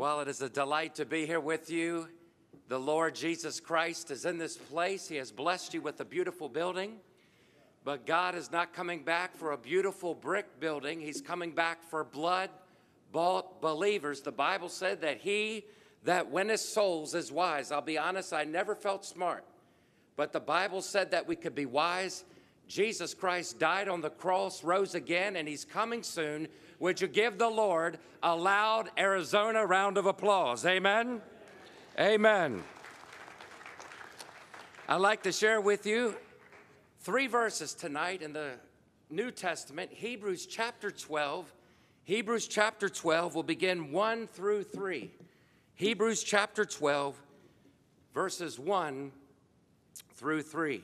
Well, it is a delight to be here with you. The Lord Jesus Christ is in this place. He has blessed you with a beautiful building. But God is not coming back for a beautiful brick building. He's coming back for blood bought believers. The Bible said that he that winneth souls is wise. I'll be honest, I never felt smart. But the Bible said that we could be wise. Jesus Christ died on the cross, rose again, and he's coming soon. Would you give the Lord a loud Arizona round of applause? Amen. Amen. I'd like to share with you three verses tonight in the New Testament, Hebrews chapter 12. Hebrews chapter 12 will begin 1 through 3. Hebrews chapter 12, verses 1 through 3.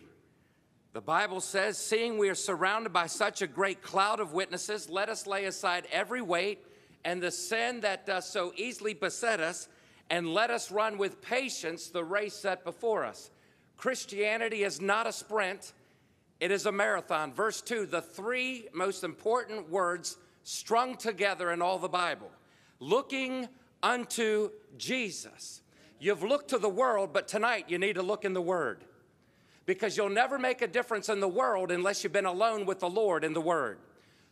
The Bible says, Seeing we are surrounded by such a great cloud of witnesses, let us lay aside every weight and the sin that does so easily beset us, and let us run with patience the race set before us. Christianity is not a sprint, it is a marathon. Verse 2 the three most important words strung together in all the Bible looking unto Jesus. You've looked to the world, but tonight you need to look in the Word because you'll never make a difference in the world unless you've been alone with the Lord in the Word.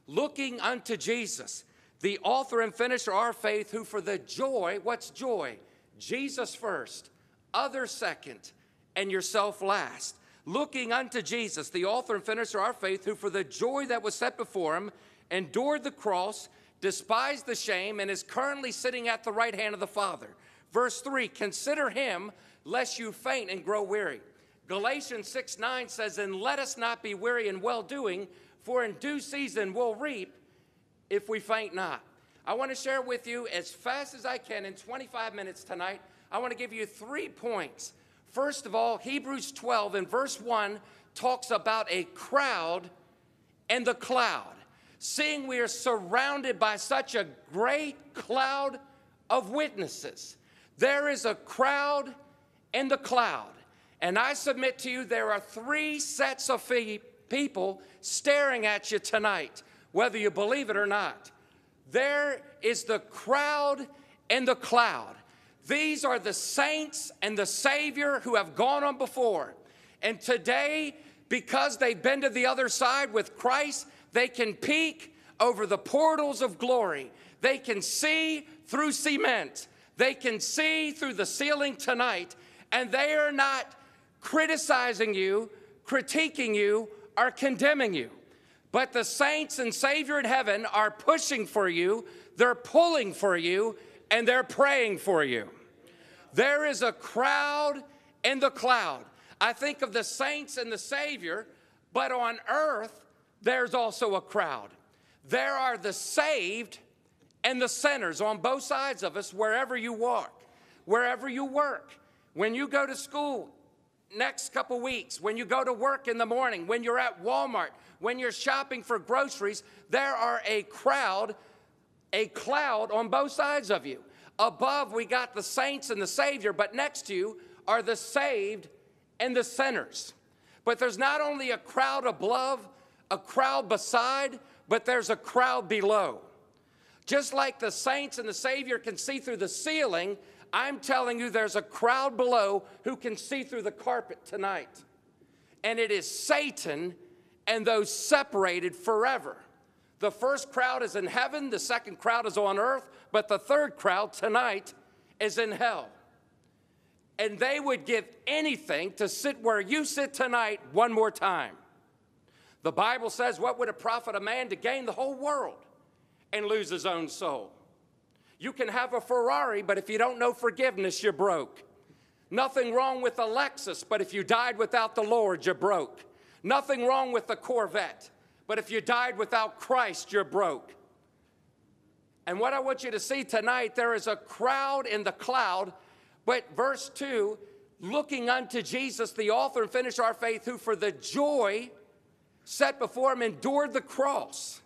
Looking unto Jesus, the author and finisher of our faith, who for the joy, what's joy? Jesus first, others second, and yourself last. Looking unto Jesus, the author and finisher of our faith, who for the joy that was set before him endured the cross, despised the shame, and is currently sitting at the right hand of the Father. Verse 3 Consider him, lest you faint and grow weary. Galatians 6 9 says, And let us not be weary in well doing, for in due season we'll reap if we faint not. I want to share with you as fast as I can in 25 minutes tonight. I want to give you three points. First of all, Hebrews 12 in verse 1 talks about a crowd and the cloud. Seeing we are surrounded by such a great cloud of witnesses, there is a crowd and the cloud. And I submit to you, there are three sets of people staring at you tonight, whether you believe it or not. There is the crowd and the cloud. These are the saints and the Savior who have gone on before. And today, because they've been to the other side with Christ, they can peek over the portals of glory. They can see through cement. They can see through the ceiling tonight, and they are not criticizing you, critiquing you, or condemning you. But the saints and Savior in heaven are pushing for you, they're pulling for you, and they're praying for you. There is a crowd in the cloud. I think of the saints and the Savior, but on earth, there's also a crowd. There are the saved and the sinners on both sides of us, wherever you walk, wherever you work. When you go to school, next couple weeks, when you go to work in the morning, when you're at Walmart, when you're shopping for groceries, there are a crowd, a cloud on both sides of you. Above, we got the saints and the Savior, but next to you are the saved and the sinners. But there's not only a crowd above, a crowd beside, but there's a crowd below. Just like the saints and the Savior can see through the ceiling, I'm telling you, there's a crowd below who can see through the carpet tonight. And it is Satan and those separated forever. The first crowd is in heaven, the second crowd is on earth, but the third crowd tonight is in hell. And they would give anything to sit where you sit tonight one more time. The Bible says, What would it profit a man to gain the whole world and lose his own soul? You can have a Ferrari, but if you don't know forgiveness, you're broke. Nothing wrong with a Lexus, but if you died without the Lord, you're broke. Nothing wrong with a Corvette, but if you died without Christ, you're broke. And what I want you to see tonight, there is a crowd in the cloud, but verse 2 looking unto Jesus, the author and finisher of our faith, who for the joy set before him endured the cross.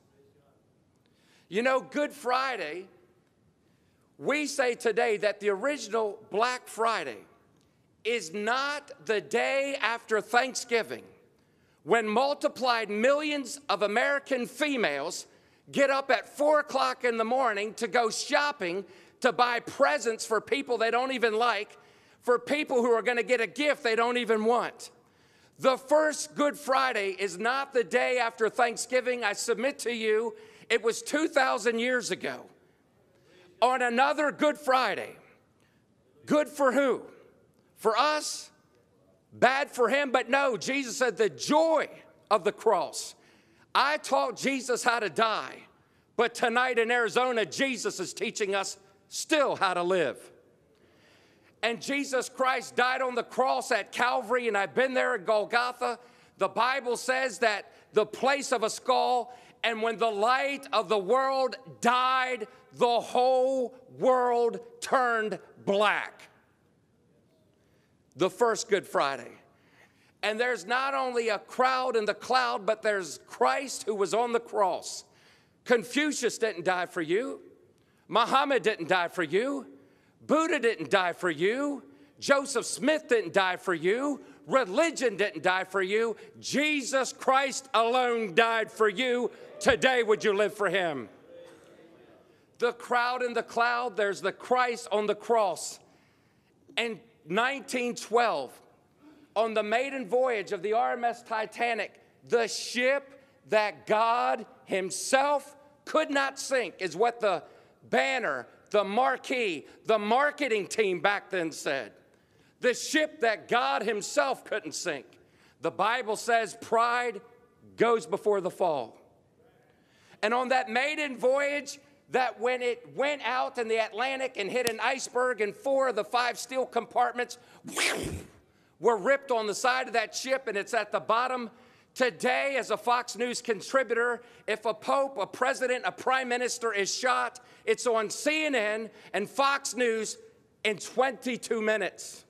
You know, Good Friday we say today that the original Black Friday is not the day after Thanksgiving when multiplied millions of American females get up at four o'clock in the morning to go shopping to buy presents for people they don't even like, for people who are going to get a gift they don't even want. The first Good Friday is not the day after Thanksgiving. I submit to you, it was 2,000 years ago. On another Good Friday. Good for who? For us? Bad for him? But no, Jesus said the joy of the cross. I taught Jesus how to die, but tonight in Arizona, Jesus is teaching us still how to live. And Jesus Christ died on the cross at Calvary, and I've been there at Golgotha. The Bible says that the place of a skull, and when the light of the world died, the whole world turned black. The first Good Friday. And there's not only a crowd in the cloud, but there's Christ who was on the cross. Confucius didn't die for you. Muhammad didn't die for you. Buddha didn't die for you. Joseph Smith didn't die for you. Religion didn't die for you. Jesus Christ alone died for you. Today, would you live for him? The crowd in the cloud, there's the Christ on the cross. And 1912, on the maiden voyage of the RMS Titanic, the ship that God Himself could not sink, is what the banner, the marquee, the marketing team back then said. The ship that God Himself couldn't sink. The Bible says pride goes before the fall. And on that maiden voyage, that when it went out in the Atlantic and hit an iceberg, and four of the five steel compartments were ripped on the side of that ship, and it's at the bottom. Today, as a Fox News contributor, if a pope, a president, a prime minister is shot, it's on CNN and Fox News in 22 minutes.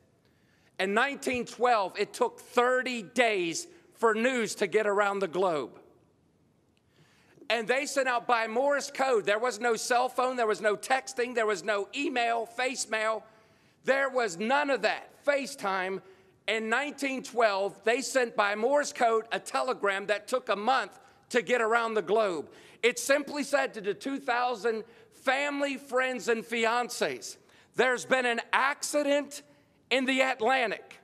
In 1912, it took 30 days for news to get around the globe. And they sent out by Morse code. There was no cell phone, there was no texting, there was no email, face mail. There was none of that. FaceTime in 1912, they sent by Morse code a telegram that took a month to get around the globe. It simply said to the 2,000 family, friends, and fiancés, there's been an accident in the Atlantic.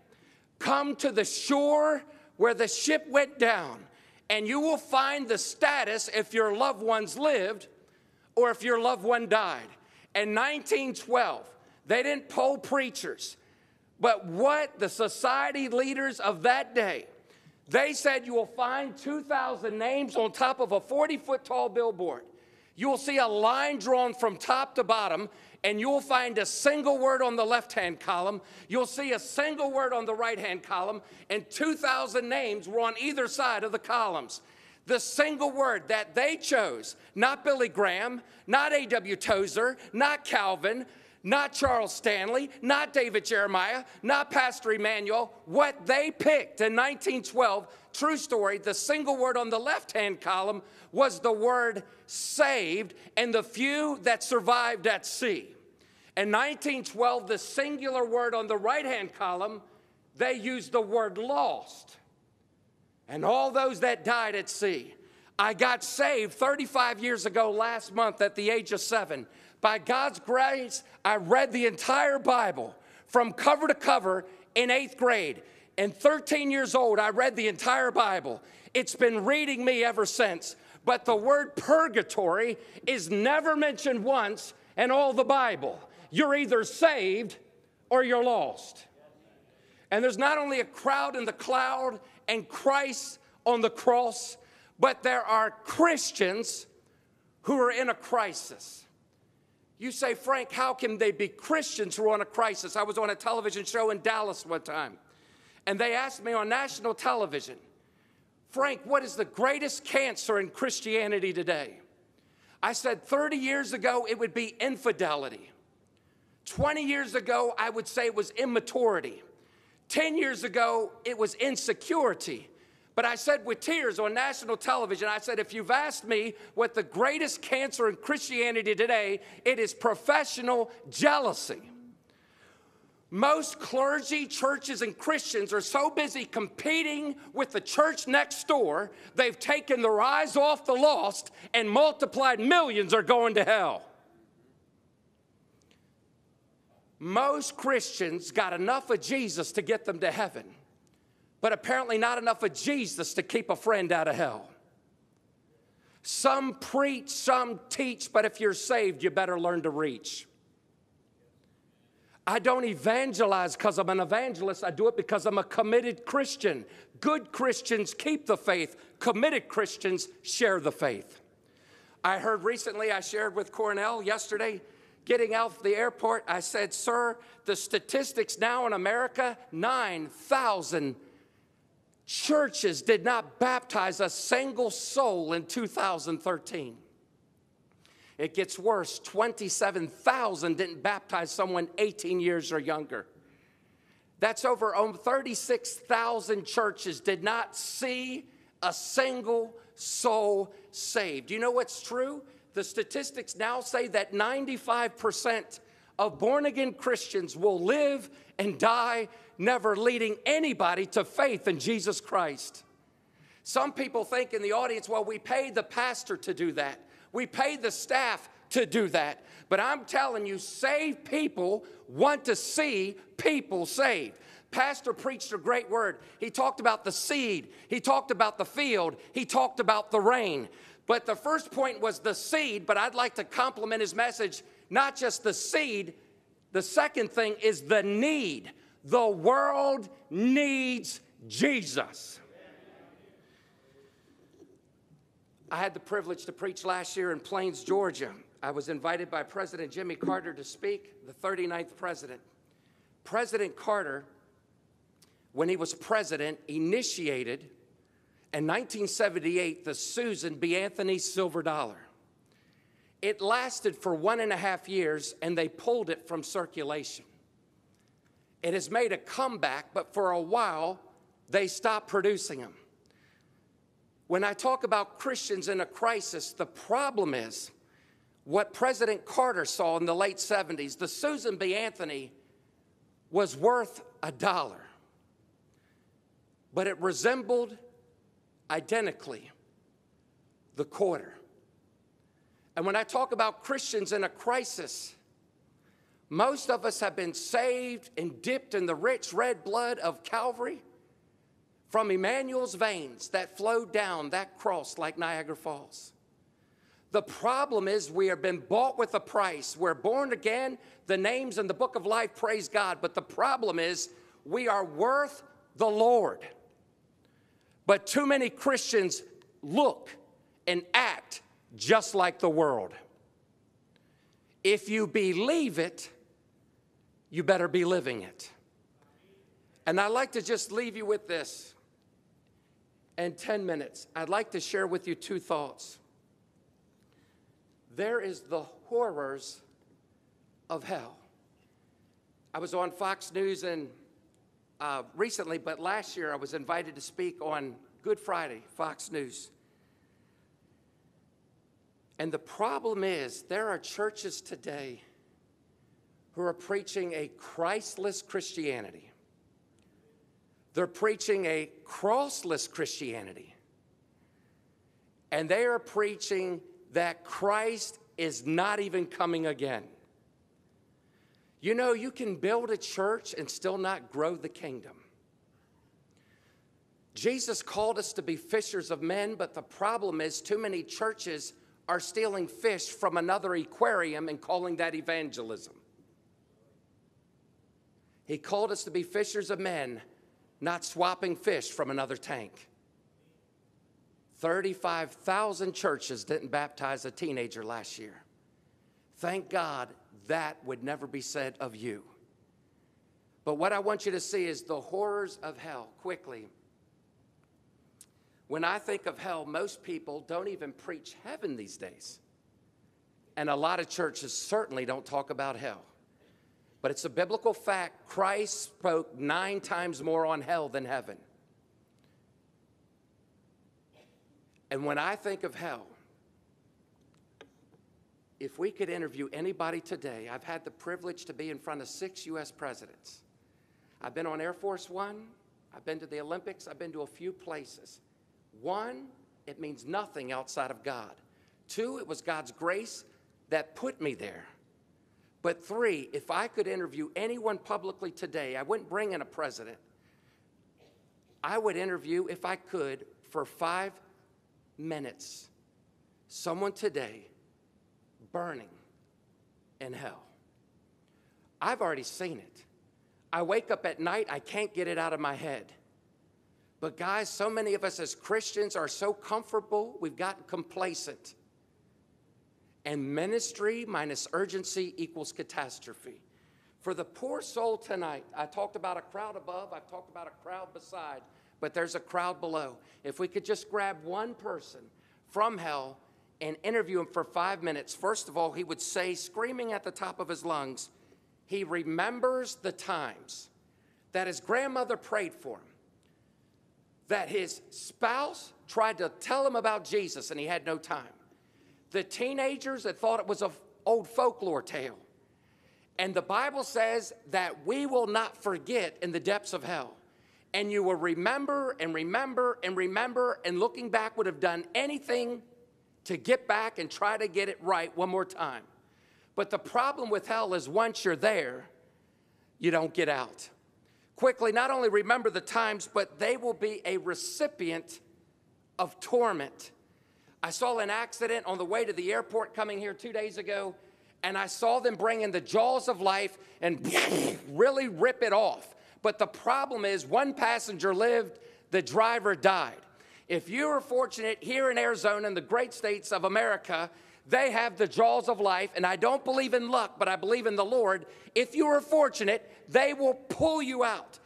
Come to the shore where the ship went down, and you will find the status if your loved ones lived or if your loved one died. In 1912, they didn't poll preachers. But what the society leaders of that day, they said you will find 2,000 names on top of a 40 foot tall billboard. You will see a line drawn from top to bottom, and you'll find a single word on the left hand column. You'll see a single word on the right hand column, and 2,000 names were on either side of the columns. The single word that they chose, not Billy Graham, not A.W. Tozer, not Calvin, not Charles Stanley, not David Jeremiah, not Pastor Emmanuel. What they picked in 1912, true story, the single word on the left hand column was the word saved, and the few that survived at sea. In 1912, the singular word on the right hand column, they used the word lost. And all those that died at sea. I got saved 35 years ago last month at the age of seven. By God's grace, I read the entire Bible from cover to cover in eighth grade. And 13 years old, I read the entire Bible. It's been reading me ever since. But the word purgatory is never mentioned once in all the Bible. You're either saved or you're lost. And there's not only a crowd in the cloud and Christ on the cross, but there are Christians who are in a crisis. You say, Frank, how can they be Christians who are on a crisis? I was on a television show in Dallas one time, and they asked me on national television, Frank, what is the greatest cancer in Christianity today? I said 30 years ago, it would be infidelity. 20 years ago, I would say it was immaturity. 10 years ago, it was insecurity. But I said with tears on national television, I said, if you've asked me what the greatest cancer in Christianity today, it is professional jealousy. Most clergy, churches, and Christians are so busy competing with the church next door, they've taken their eyes off the lost and multiplied millions are going to hell. Most Christians got enough of Jesus to get them to heaven, but apparently not enough of Jesus to keep a friend out of hell. Some preach, some teach, but if you're saved, you better learn to reach. I don't evangelize because I'm an evangelist. I do it because I'm a committed Christian. Good Christians keep the faith, committed Christians share the faith. I heard recently, I shared with Cornell yesterday, getting out of the airport, I said, Sir, the statistics now in America 9,000 churches did not baptize a single soul in 2013. It gets worse 27,000 didn't baptize someone 18 years or younger. That's over um, 36,000 churches did not see a single soul saved. You know what's true? The statistics now say that 95% of born again Christians will live and die never leading anybody to faith in Jesus Christ. Some people think in the audience, well, we paid the pastor to do that. We pay the staff to do that. But I'm telling you, saved people want to see people saved. Pastor preached a great word. He talked about the seed, he talked about the field, he talked about the rain. But the first point was the seed, but I'd like to compliment his message, not just the seed. The second thing is the need. The world needs Jesus. I had the privilege to preach last year in Plains, Georgia. I was invited by President Jimmy Carter to speak, the 39th president. President Carter, when he was president, initiated in 1978 the Susan B. Anthony Silver Dollar. It lasted for one and a half years and they pulled it from circulation. It has made a comeback, but for a while they stopped producing them. When I talk about Christians in a crisis, the problem is what President Carter saw in the late 70s. The Susan B. Anthony was worth a dollar, but it resembled identically the quarter. And when I talk about Christians in a crisis, most of us have been saved and dipped in the rich red blood of Calvary from Emmanuel's veins that flowed down that cross like Niagara Falls. The problem is we have been bought with a price. We're born again. The names in the book of life, praise God. But the problem is we are worth the Lord. But too many Christians look and act just like the world. If you believe it, you better be living it. And I'd like to just leave you with this In 10 minutes, I'd like to share with you two thoughts. There is the horrors of hell. I was on Fox News and uh, recently, but last year I was invited to speak on Good Friday, Fox News. And the problem is, there are churches today who are preaching a Christless Christianity. They're preaching a crossless Christianity. And they are preaching that Christ is not even coming again. You know, you can build a church and still not grow the kingdom. Jesus called us to be fishers of men, but the problem is too many churches are stealing fish from another aquarium and calling that evangelism. He called us to be fishers of men, not swapping fish from another tank. 35,000 churches didn't baptize a teenager last year. Thank God that would never be said of you. But what I want you to see is the horrors of hell quickly. When I think of hell, most people don't even preach heaven these days. And a lot of churches certainly don't talk about hell. But it's a biblical fact Christ spoke nine times more on hell than heaven. And when I think of hell, if we could interview anybody today, I've had the privilege to be in front of six U.S. presidents. I've been on Air Force One, I've been to the Olympics, I've been to a few places. One, it means nothing outside of God. Two, it was God's grace that put me there. But three, if I could interview anyone publicly today, I wouldn't bring in a president. I would interview, if I could, for five minutes, someone today burning in hell. I've already seen it. I wake up at night, I can't get it out of my head. But, guys, so many of us as Christians are so comfortable, we've gotten complacent. And ministry minus urgency equals catastrophe. For the poor soul tonight, I talked about a crowd above, I've talked about a crowd beside, but there's a crowd below. If we could just grab one person from hell and interview him for five minutes, first of all, he would say, screaming at the top of his lungs, he remembers the times that his grandmother prayed for him, that his spouse tried to tell him about Jesus and he had no time the teenagers that thought it was an old folklore tale. And the Bible says that we will not forget in the depths of hell. And you will remember and remember and remember, and looking back would have done anything to get back and try to get it right one more time. But the problem with hell is once you're there, you don't get out. Quickly, not only remember the times, but they will be a recipient of torment I saw an accident on the way to the airport coming here two days ago, and I saw them bring in the jaws of life and really rip it off. But the problem is, one passenger lived, the driver died. If you are fortunate here in Arizona and the great states of America, they have the jaws of life, and I don't believe in luck, but I believe in the Lord. If you are fortunate, they will pull you out.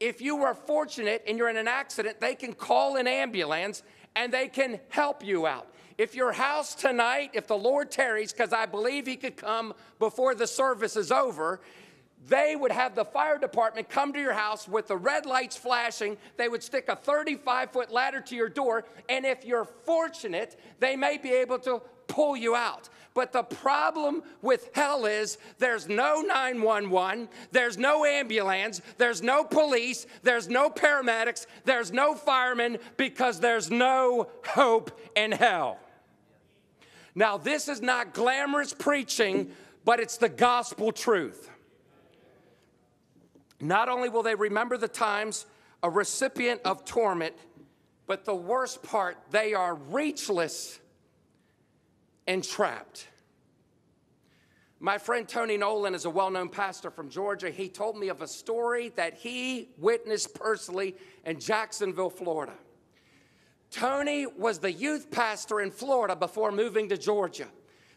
If you are fortunate and you're in an accident, they can call an ambulance and they can help you out. If your house tonight, if the Lord tarries, because I believe He could come before the service is over, they would have the fire department come to your house with the red lights flashing. They would stick a 35 foot ladder to your door, and if you're fortunate, they may be able to pull you out. But the problem with hell is there's no 911, there's no ambulance, there's no police, there's no paramedics, there's no firemen because there's no hope in hell. Now, this is not glamorous preaching, but it's the gospel truth. Not only will they remember the times a recipient of torment, but the worst part, they are reachless and trapped. My friend Tony Nolan is a well known pastor from Georgia. He told me of a story that he witnessed personally in Jacksonville, Florida. Tony was the youth pastor in Florida before moving to Georgia.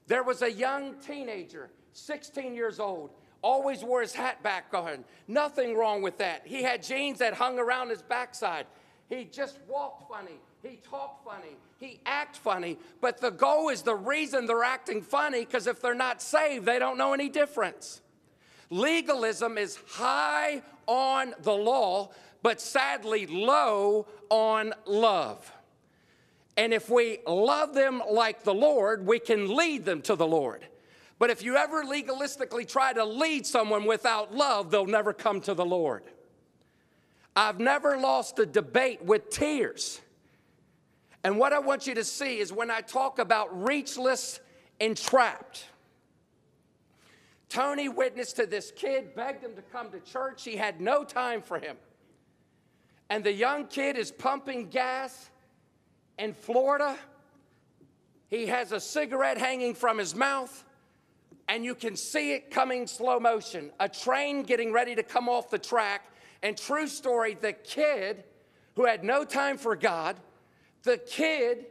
There was a young teenager, 16 years old, always wore his hat back on. Nothing wrong with that. He had jeans that hung around his backside. He just walked funny. He talked funny. He act funny. But the goal is the reason they're acting funny because if they're not saved, they don't know any difference. Legalism is high on the law, but sadly low on love. And if we love them like the Lord, we can lead them to the Lord. But if you ever legalistically try to lead someone without love, they'll never come to the Lord. I've never lost a debate with tears. And what I want you to see is when I talk about reachless and trapped. Tony witnessed to this kid, begged him to come to church. He had no time for him. And the young kid is pumping gas in Florida. He has a cigarette hanging from his mouth, and you can see it coming slow motion. A train getting ready to come off the track. And true story, the kid who had no time for God the kid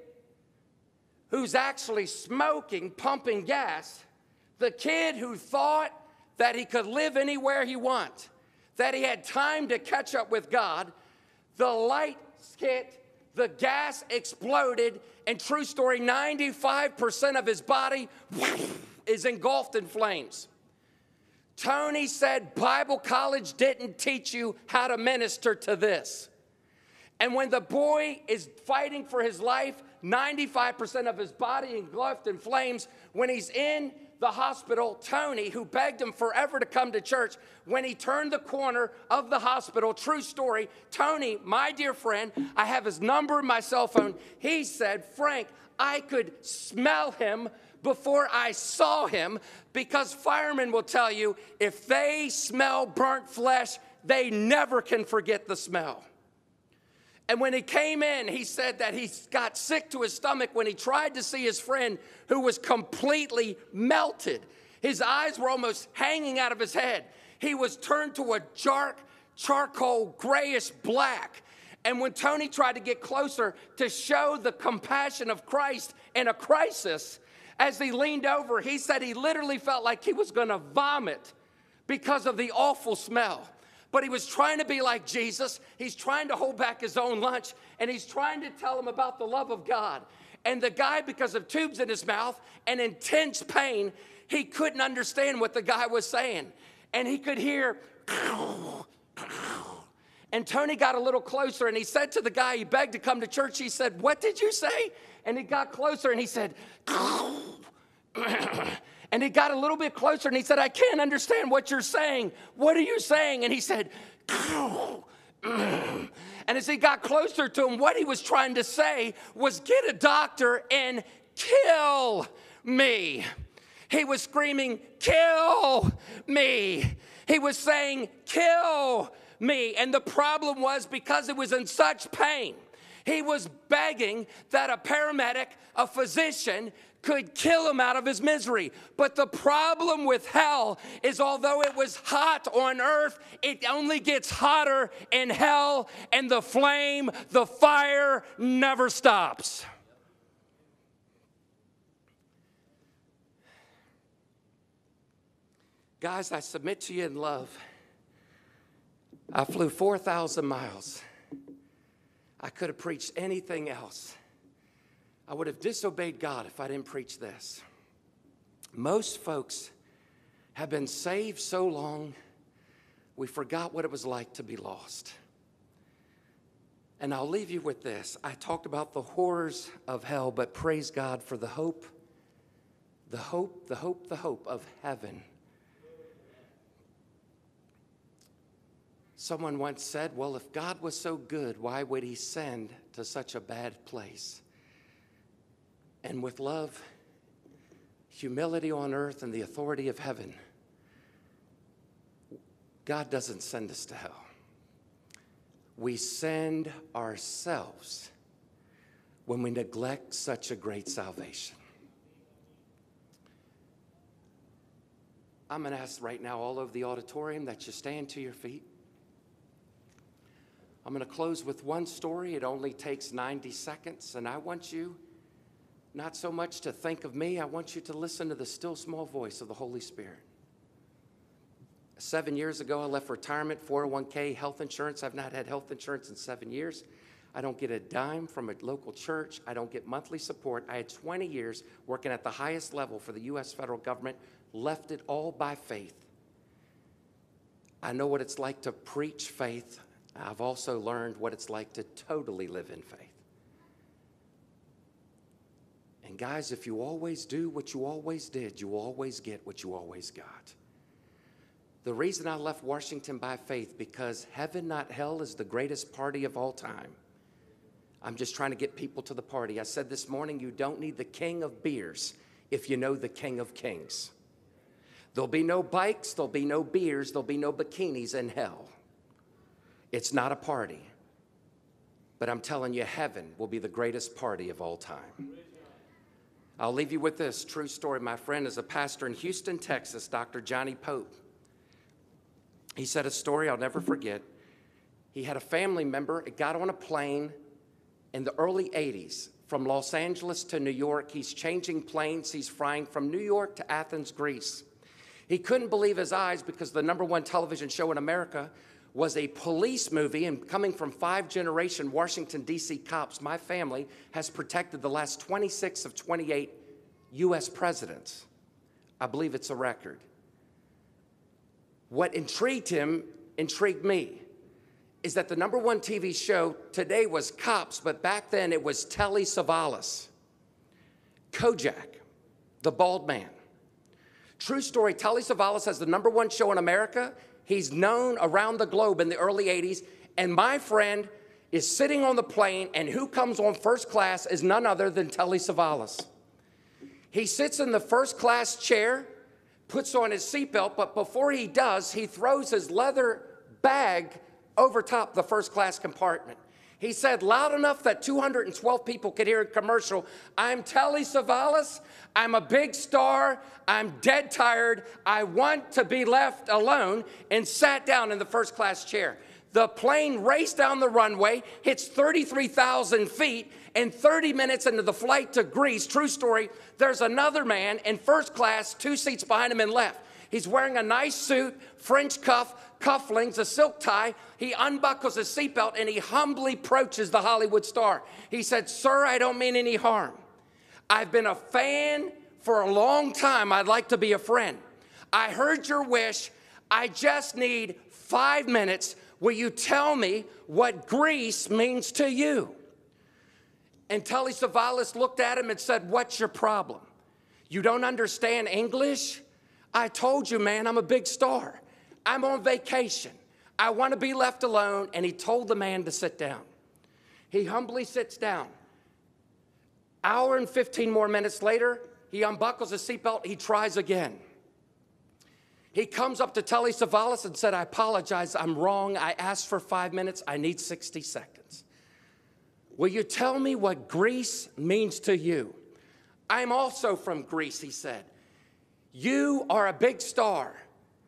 who's actually smoking, pumping gas, the kid who thought that he could live anywhere he wants, that he had time to catch up with God, the light hit, the gas exploded, and true story 95% of his body is engulfed in flames. Tony said Bible college didn't teach you how to minister to this. And when the boy is fighting for his life, 95% of his body engulfed in flames, when he's in the hospital, Tony, who begged him forever to come to church, when he turned the corner of the hospital, true story, Tony, my dear friend, I have his number in my cell phone. He said, Frank, I could smell him before I saw him because firemen will tell you if they smell burnt flesh, they never can forget the smell. And when he came in, he said that he got sick to his stomach when he tried to see his friend who was completely melted. His eyes were almost hanging out of his head. He was turned to a dark, charcoal, grayish black. And when Tony tried to get closer to show the compassion of Christ in a crisis, as he leaned over, he said he literally felt like he was gonna vomit because of the awful smell. But he was trying to be like Jesus. He's trying to hold back his own lunch, and he's trying to tell him about the love of God. And the guy, because of tubes in his mouth and intense pain, he couldn't understand what the guy was saying. And he could hear, and Tony got a little closer and he said to the guy, he begged to come to church. He said, What did you say? And he got closer and he said, and he got a little bit closer and he said, I can't understand what you're saying. What are you saying? And he said, and as he got closer to him, what he was trying to say was, Get a doctor and kill me. He was screaming, Kill me. He was saying, Kill me. And the problem was because it was in such pain, he was begging that a paramedic, a physician, could kill him out of his misery. But the problem with hell is although it was hot on earth, it only gets hotter in hell, and the flame, the fire never stops. Guys, I submit to you in love I flew 4,000 miles. I could have preached anything else. I would have disobeyed God if I didn't preach this. Most folks have been saved so long, we forgot what it was like to be lost. And I'll leave you with this. I talked about the horrors of hell, but praise God for the hope, the hope, the hope, the hope of heaven. Someone once said, Well, if God was so good, why would he send to such a bad place? And with love, humility on earth, and the authority of heaven, God doesn't send us to hell. We send ourselves when we neglect such a great salvation. I'm going to ask right now, all over the auditorium, that you stand to your feet. I'm going to close with one story. It only takes 90 seconds, and I want you not so much to think of me, I want you to listen to the still small voice of the Holy Spirit. Seven years ago, I left retirement, 401k, health insurance. I've not had health insurance in seven years. I don't get a dime from a local church. I don't get monthly support. I had 20 years working at the highest level for the U.S. federal government, left it all by faith. I know what it's like to preach faith. I've also learned what it's like to totally live in faith. And guys, if you always do what you always did, you always get what you always got. The reason I left Washington by faith because heaven not hell is the greatest party of all time. I'm just trying to get people to the party. I said this morning, you don't need the king of beers if you know the king of kings. There'll be no bikes, there'll be no beers, there'll be no bikinis in hell. It's not a party. But I'm telling you, heaven will be the greatest party of all time. I'll leave you with this true story. My friend is a pastor in Houston, Texas, Dr. Johnny Pope. He said a story I'll never forget. He had a family member, it got on a plane in the early 80s from Los Angeles to New York. He's changing planes, he's flying from New York to Athens, Greece. He couldn't believe his eyes because the number one television show in America was a police movie, and coming from five generation Washington, D.C. cops, my family has protected the last 26 of 28 U.S. presidents. I believe it's a record. What intrigued him intrigued me is that the number one TV show today was Cops, but back then it was Telly Savalas. Kojak, the bald man. True story, Telly Savalas has the number one show in America. He's known around the globe in the early 80s. And my friend is sitting on the plane, and who comes on first class is none other than Telly Savalas. He sits in the first class chair, puts on his seatbelt, but before he does, he throws his leather bag over top the first class compartment. He said loud enough that 212 people could hear a commercial. I'm Telly Savalas. I'm a big star. I'm dead tired. I want to be left alone and sat down in the first class chair. The plane raced down the runway, hits 33,000 feet, and 30 minutes into the flight to Greece, true story, there's another man in first class, two seats behind him and left. He's wearing a nice suit, French cuff, cufflinks, a silk tie. He unbuckles his seatbelt and he humbly approaches the Hollywood star. He said, Sir, I don't mean any harm. I've been a fan for a long time. I'd like to be a friend. I heard your wish. I just need five minutes. Will you tell me what Greece means to you? And Telly Savalas looked at him and said, What's your problem? You don't understand English? I told you, man, I'm a big star. I'm on vacation. I want to be left alone. And he told the man to sit down. He humbly sits down. Hour and 15 more minutes later, he unbuckles his seatbelt. He tries again. He comes up to Telly Savalas and said, I apologize. I'm wrong. I asked for five minutes. I need 60 seconds. Will you tell me what Greece means to you? I'm also from Greece, he said. You are a big star.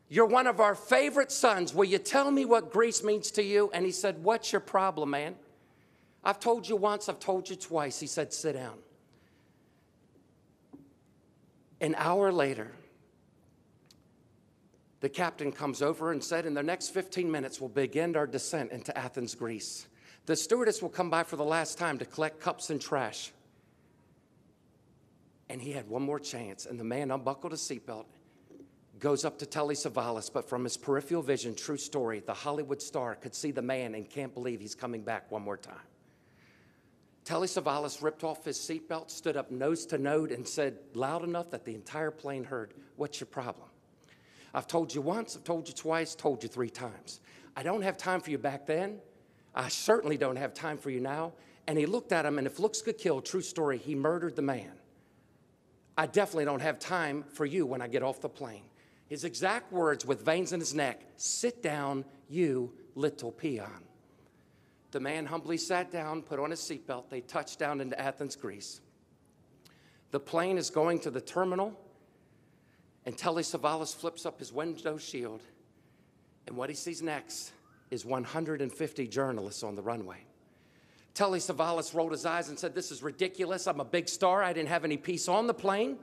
You're one of our favorite sons. Will you tell me what Greece means to you? And he said, What's your problem, man? I've told you once, I've told you twice. He said, Sit down. An hour later, the captain comes over and said, In the next 15 minutes, we'll begin our descent into Athens, Greece. The stewardess will come by for the last time to collect cups and trash. And he had one more chance, and the man unbuckled his seatbelt, goes up to Telly Savalas, but from his peripheral vision, true story, the Hollywood star could see the man and can't believe he's coming back one more time. Telly Savalas ripped off his seatbelt, stood up nose to nose, and said loud enough that the entire plane heard, What's your problem? I've told you once, I've told you twice, told you three times. I don't have time for you back then. I certainly don't have time for you now. And he looked at him, and if looks could kill, true story, he murdered the man. I definitely don't have time for you when I get off the plane. His exact words with veins in his neck sit down, you little peon. The man humbly sat down, put on his seatbelt. They touched down into Athens, Greece. The plane is going to the terminal, and Telly Savalas flips up his window shield. And what he sees next is 150 journalists on the runway. Telly Savalas rolled his eyes and said, This is ridiculous. I'm a big star. I didn't have any peace on the plane.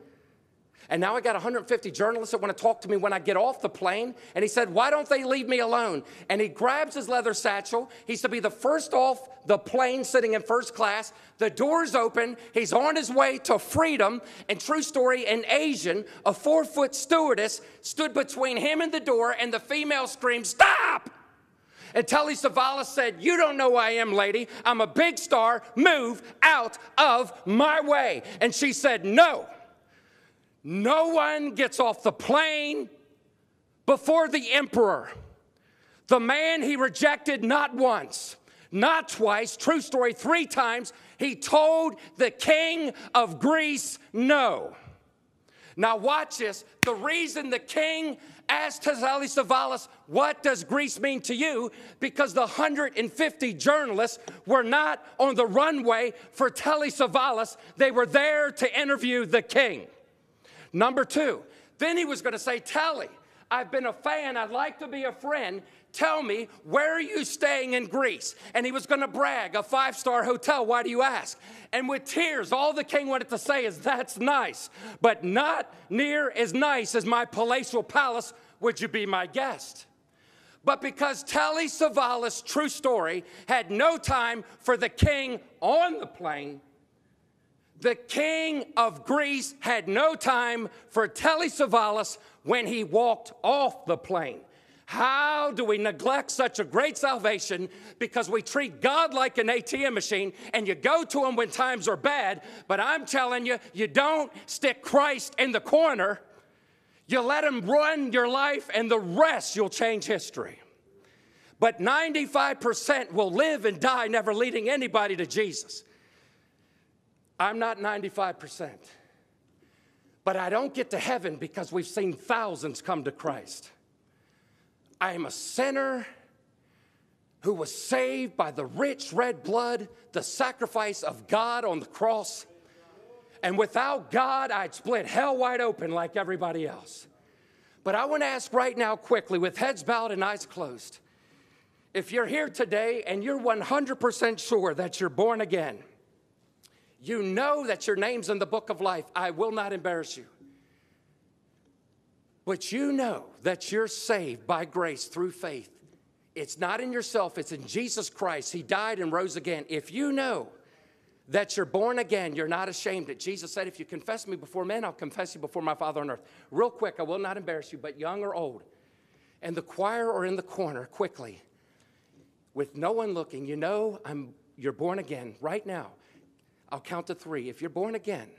And now I got 150 journalists that want to talk to me when I get off the plane. And he said, Why don't they leave me alone? And he grabs his leather satchel. He's to be the first off the plane sitting in first class. The door's open. He's on his way to freedom. And true story, an Asian, a four foot stewardess, stood between him and the door, and the female screamed, Stop! And Telly Savalas said, You don't know who I am, lady. I'm a big star. Move out of my way. And she said, No. No one gets off the plane before the emperor. The man he rejected not once, not twice, true story, three times, he told the king of Greece no. Now, watch this. The reason the king asked Telly Savalas, What does Greece mean to you? Because the 150 journalists were not on the runway for Telly Savalas, they were there to interview the king. Number two, then he was going to say, Telly, I've been a fan, I'd like to be a friend. Tell me, where are you staying in Greece? And he was going to brag, a five star hotel. Why do you ask? And with tears, all the king wanted to say is, That's nice, but not near as nice as my palatial palace. Would you be my guest? But because Telly Savalas' true story had no time for the king on the plane, the king of Greece had no time for Telly Savalas when he walked off the plane. How do we neglect such a great salvation because we treat God like an ATM machine and you go to him when times are bad? But I'm telling you, you don't stick Christ in the corner. You let him run your life and the rest you'll change history. But 95% will live and die never leading anybody to Jesus. I'm not 95%. But I don't get to heaven because we've seen thousands come to Christ. I am a sinner who was saved by the rich red blood, the sacrifice of God on the cross. And without God, I'd split hell wide open like everybody else. But I want to ask right now, quickly, with heads bowed and eyes closed, if you're here today and you're 100% sure that you're born again, you know that your name's in the book of life, I will not embarrass you. But you know that you're saved by grace through faith. It's not in yourself, it's in Jesus Christ. He died and rose again. If you know that you're born again, you're not ashamed. That Jesus said, If you confess me before men, I'll confess you before my Father on earth. Real quick, I will not embarrass you, but young or old, and the choir or in the corner, quickly, with no one looking, you know I'm, you're born again right now. I'll count to three. If you're born again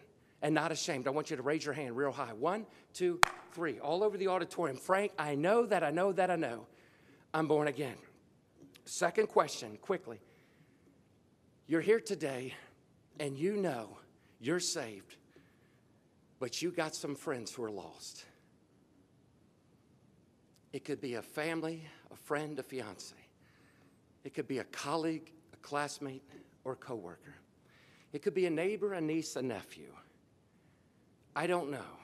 and not ashamed, I want you to raise your hand real high. One, two, three, all over the auditorium. Frank, I know that I know that I know I'm born again. Second question, quickly. You're here today and you know you're saved, but you got some friends who are lost. It could be a family, a friend, a fiance. It could be a colleague, a classmate, or a coworker. It could be a neighbor, a niece, a nephew. I don't know.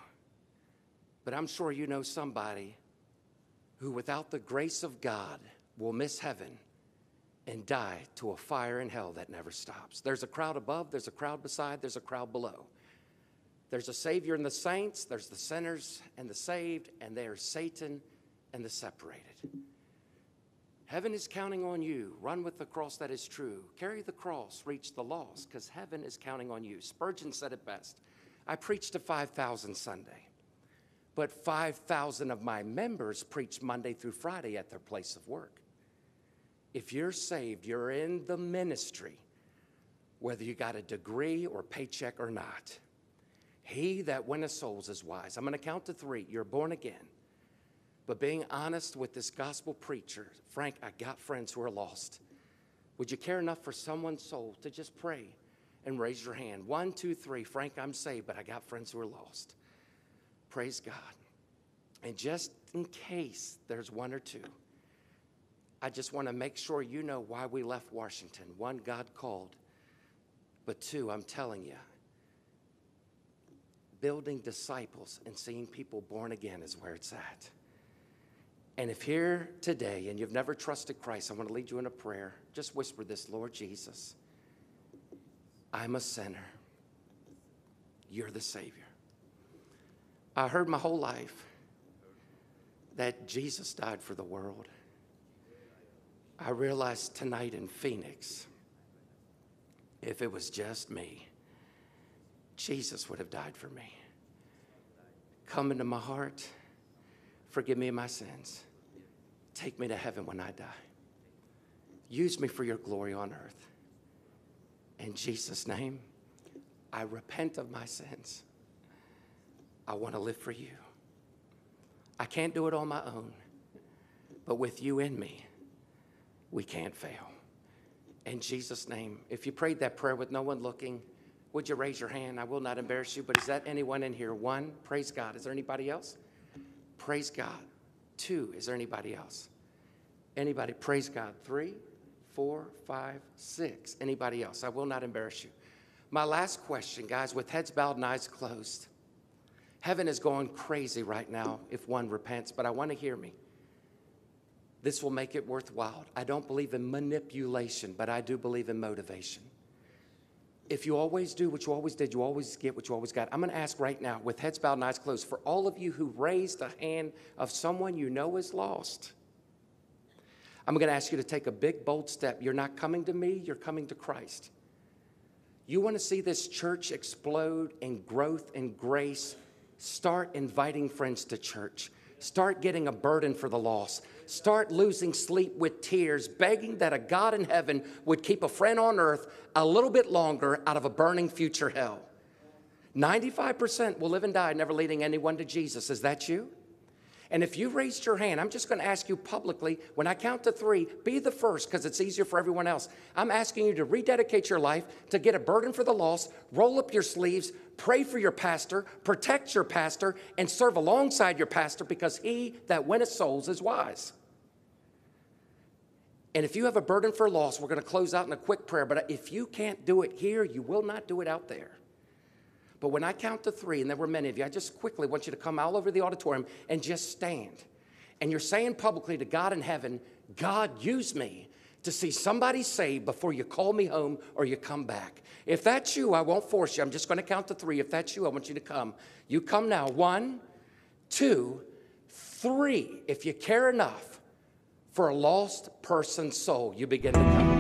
But I'm sure you know somebody who, without the grace of God, will miss heaven and die to a fire in hell that never stops. There's a crowd above, there's a crowd beside, there's a crowd below. There's a Savior and the saints, there's the sinners and the saved, and there's Satan and the separated. Heaven is counting on you. Run with the cross that is true. Carry the cross, reach the lost, because heaven is counting on you. Spurgeon said it best. I preached to 5,000 Sunday, but 5,000 of my members preach Monday through Friday at their place of work. If you're saved, you're in the ministry, whether you got a degree or paycheck or not. He that winneth souls is wise. I'm going to count to three. You're born again. But being honest with this gospel preacher, Frank, I got friends who are lost. Would you care enough for someone's soul to just pray and raise your hand? One, two, three. Frank, I'm saved, but I got friends who are lost. Praise God. And just in case there's one or two, I just want to make sure you know why we left Washington. One, God called. But two, I'm telling you, building disciples and seeing people born again is where it's at. And if here today and you've never trusted Christ, I want to lead you in a prayer. Just whisper this Lord Jesus, I'm a sinner. You're the Savior. I heard my whole life that Jesus died for the world. I realized tonight in Phoenix, if it was just me, Jesus would have died for me. Come into my heart, forgive me my sins. Take me to heaven when I die. Use me for your glory on earth. In Jesus' name, I repent of my sins. I want to live for you. I can't do it on my own, but with you in me, we can't fail. In Jesus' name, if you prayed that prayer with no one looking, would you raise your hand? I will not embarrass you, but is that anyone in here? One, praise God. Is there anybody else? Praise God. Two, is there anybody else? Anybody? Praise God. Three, four, five, six. Anybody else? I will not embarrass you. My last question, guys, with heads bowed and eyes closed. Heaven is going crazy right now if one repents, but I want to hear me. This will make it worthwhile. I don't believe in manipulation, but I do believe in motivation. If you always do what you always did, you always get what you always got. I'm going to ask right now, with heads bowed and eyes closed, for all of you who raised the hand of someone you know is lost, I'm going to ask you to take a big, bold step. You're not coming to me, you're coming to Christ. You want to see this church explode in growth and grace? Start inviting friends to church. Start getting a burden for the lost. Start losing sleep with tears, begging that a God in heaven would keep a friend on earth a little bit longer out of a burning future hell. 95% will live and die never leading anyone to Jesus. Is that you? And if you raised your hand, I'm just going to ask you publicly when I count to three, be the first because it's easier for everyone else. I'm asking you to rededicate your life, to get a burden for the lost, roll up your sleeves, pray for your pastor, protect your pastor, and serve alongside your pastor because he that winneth souls is wise. And if you have a burden for loss, we're going to close out in a quick prayer. But if you can't do it here, you will not do it out there. But when I count to three, and there were many of you, I just quickly want you to come all over the auditorium and just stand. And you're saying publicly to God in heaven, God, use me to see somebody saved before you call me home or you come back. If that's you, I won't force you. I'm just going to count to three. If that's you, I want you to come. You come now. One, two, three. If you care enough for a lost person's soul, you begin to come.